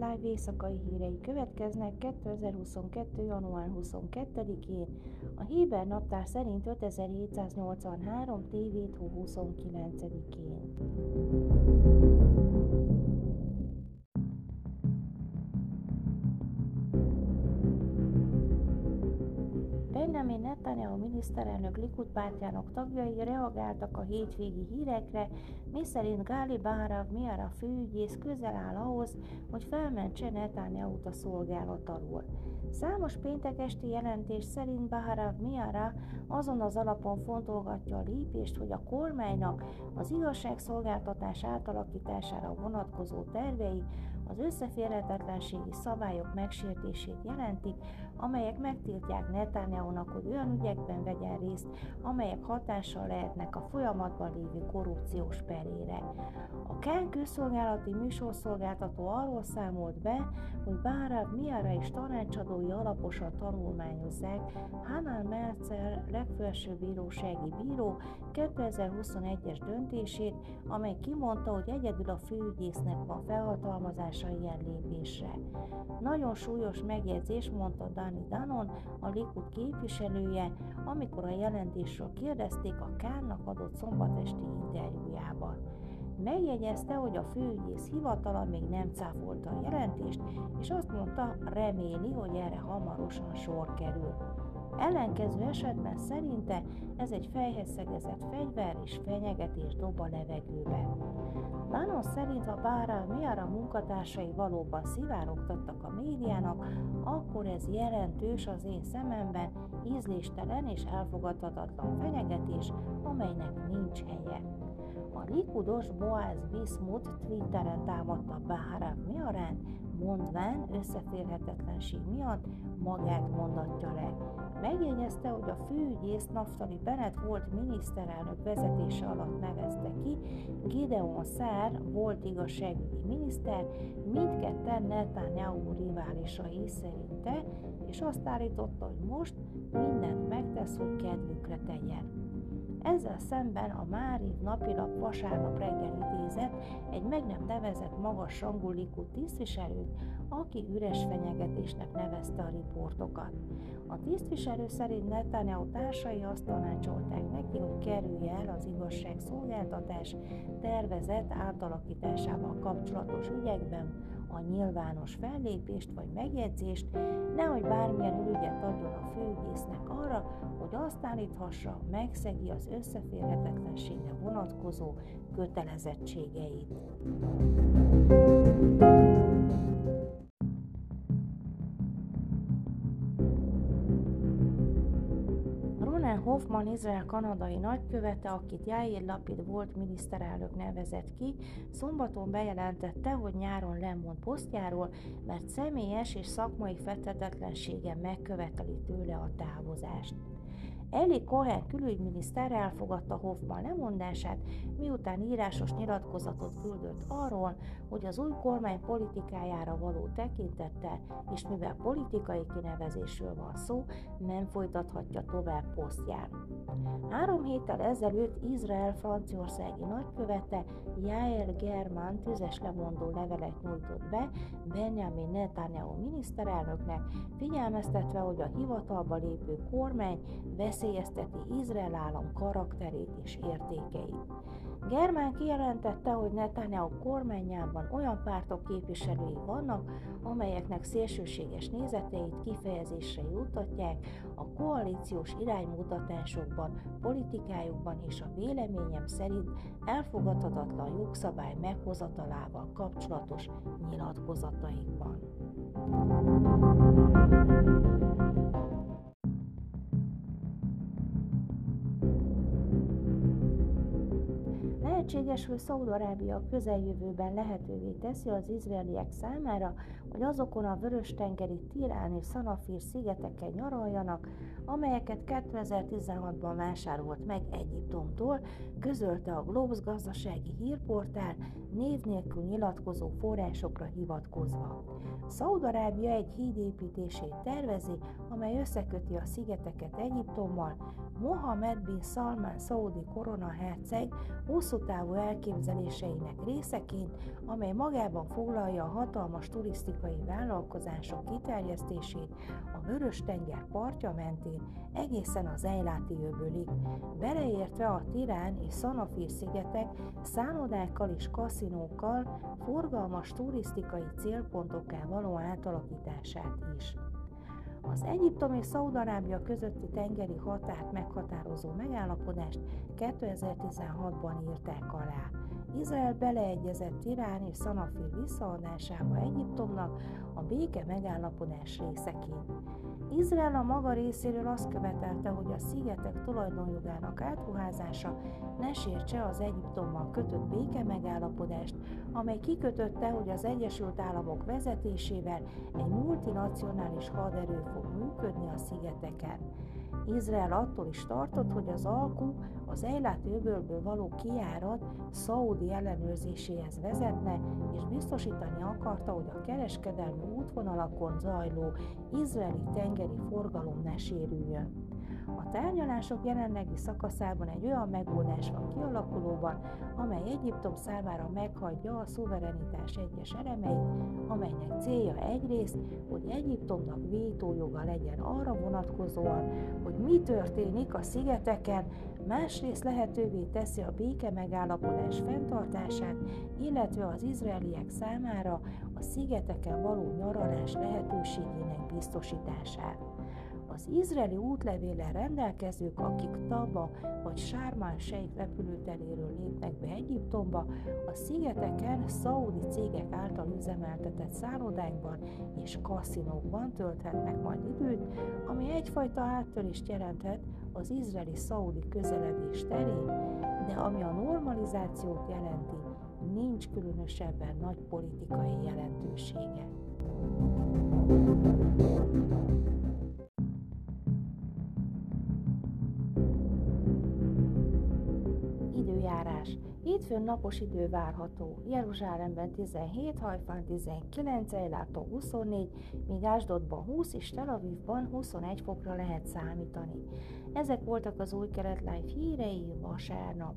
Live éjszakai hírei következnek 2022. január 22-én, a Héber naptár szerint 5783. TV 29-én. Benjamin Netanyahu miniszterelnök Likud pártjának tagjai reagáltak a hétvégi hírekre, miszerint Gáli Bárav Miara főügyész közel áll ahhoz, hogy felmentse Netanyahu-t a szolgálat alól. Számos péntek esti jelentés szerint Baharav Miara azon az alapon fontolgatja a lépést, hogy a kormánynak az igazságszolgáltatás átalakítására vonatkozó tervei az összeférhetetlenségi szabályok megsértését jelentik, amelyek megtiltják Netanyahu-nak, hogy olyan ügyekben vegyen részt, amelyek hatással lehetnek a folyamatban lévő korrupciós perére. A Kán közszolgálati műsorszolgáltató arról számolt be, hogy Bárav Miara és tanácsadói alaposan tanulmányozzák Hanan Melzer legfelsőbb bírósági bíró 2021-es döntését, amely kimondta, hogy egyedül a főügyésznek van felhatalmazása ilyen lépésre. Nagyon súlyos megjegyzés, mondta Dani Danon, a Likud képviselője, amikor a jelentésről kérdezték a Kánnak adott szombatesti interjújában. Megjegyezte, hogy a főügyész hivatala még nem cáfolta a jelentést, és azt mondta, reméli, hogy erre hamarosan sor kerül. Ellenkező esetben szerinte ez egy fejhez szegezett fegyver és fenyegetés dob a levegőbe. Danon szerint, ha bár Miara munkatársai valóban szivárogtattak a médiának, akkor ez jelentős az én szememben ízléstelen és elfogadhatatlan fenyegetés, amelynek nincs helye. A likudos Boaz Bismuth Twitteren támadta Baharav Miarán, mondván összeférhetetlenség miatt magát mondatja le. Megjegyezte, hogy a főügyész Naftali Bennett volt miniszterelnök vezetése alatt nevezte ki, Gideon Szár volt igazságügyi miniszter, mindketten Netanyahu riválisai szerinte, és azt állította, hogy most mindent megtesz, hogy kedvükre tegyen. Ezzel szemben a Mári napilap vasárnap reggel idézett egy meg nem nevezett magas rangú Likud tisztviselőt, aki üres fenyegetésnek nevezte a riportokat. A tisztviselő szerint Netanyahu társai azt tanácsolták neki, hogy kerülje el az igazságszolgáltatás tervezett átalakításával kapcsolatos ügyekben a nyilvános fellépést vagy megjegyzést, nehogy bármilyen ürügyet adjon a főügyésznek arra, hogy azt állíthassa, megszegi az összeférhetetlenségre vonatkozó kötelezettségeit. Hoffman Izrael kanadai nagykövete, akit Jair Lapid volt miniszterelnök nevezett ki, szombaton bejelentette, hogy nyáron lemond posztjáról, mert személyes és szakmai fethetetlensége megköveteli tőle a távozást. Eli Cohen külügyminiszter elfogadta Hoffman lemondását, miután írásos nyilatkozatot küldött arról, hogy az új kormány politikájára való tekintettel, és mivel politikai kinevezésről van szó, nem folytathatja tovább posztján. Három héttel ezelőtt Izrael franciaországi nagykövete Jael German tüzes lemondó levelet nyújtott be Benjamin Netanyahu miniszterelnöknek, figyelmeztetve, hogy a hivatalba lépő kormány vesz veszélyezteti Izrael állam karakterét és értékeit. Germán kijelentette, hogy Netanyahu kormányában olyan pártok képviselői vannak, amelyeknek szélsőséges nézeteit kifejezésre jutatják a koalíciós iránymutatásokban, politikájukban és a véleményem szerint elfogadhatatlan jogszabály meghozatalával kapcsolatos nyilatkozataikban. Lehetséges, hogy Szaudarábia közeljövőben lehetővé teszi az izraeliek számára, hogy azokon a vörös-tengeri Tirán és Szanafír szigeteken nyaraljanak, amelyeket 2016-ban vásárolt meg Egyiptomtól, közölte a Globus gazdasági hírportál név nélkül nyilatkozó forrásokra hivatkozva. Szaudarábia egy híd építését tervezi, amely összeköti a szigeteket Egyiptommal, Mohamed bin Salman szaudi koronaherceg hosszú távú elképzeléseinek részeként, amely magában foglalja a hatalmas turisztikai vállalkozások kiterjesztését a Vörös-tenger partja mentén egészen az Ejláti öbölig, beleértve a Tirán és Szanafír szigetek szállodákkal és kaszinókkal forgalmas turisztikai célpontokká való átalakítását is. Az Egyiptom és Szaudarábia közötti tengeri határt meghatározó megállapodást 2016-ban írták alá. Izrael beleegyezett Irán és Szanafir visszaadásába Egyiptomnak a béke megállapodás részeként. Izrael a maga részéről azt követelte, hogy a szigetek tulajdonjogának átruházása ne sértse az Egyiptommal kötött béke megállapodást, amely kikötötte, hogy az Egyesült Államok vezetésével egy multinacionális haderő fog működni a szigeteken. Izrael attól is tartott, hogy az alkú az Ejláti öbölből való kiárat Szaudi ellenőrzéséhez vezetne, és biztosítani akarta, hogy a kereskedelmi útvonalakon zajló izraeli tengeri forgalom ne sérüljön. A tárgyalások jelenlegi szakaszában egy olyan megoldás van kialakulóban, amely Egyiptom számára meghagyja a szuverenitás egyes elemeit, amelynek célja egyrészt, hogy Egyiptomnak vétójoga legyen arra vonatkozóan, hogy mi történik a szigeteken, másrészt lehetővé teszi a béke megállapodás fenntartását, illetve az izraeliek számára a szigeteken való nyaralás lehetőségének biztosítását. Az izraeli útlevéllel rendelkezők, akik Taba vagy Sármán Sheikh repülőteréről lépnek be Egyiptomba, a szigeteken szaudi cégek által üzemeltetett szállodákban és kaszinókban tölthetnek majd időt, ami egyfajta áttörést jelenthet az izraeli-szaudi közeledés terén, de ami a normalizációt jelenti, nincs különösebben nagy politikai jelentősége. Időjárás. Hétfőn napos idő várható. Jeruzsálemben 17, Hajfán 19, Ejlátó 24, míg Ásdodban 20 és Tel Avivban 21 fokra lehet számítani. Ezek voltak az új kelet live hírei vasárnap.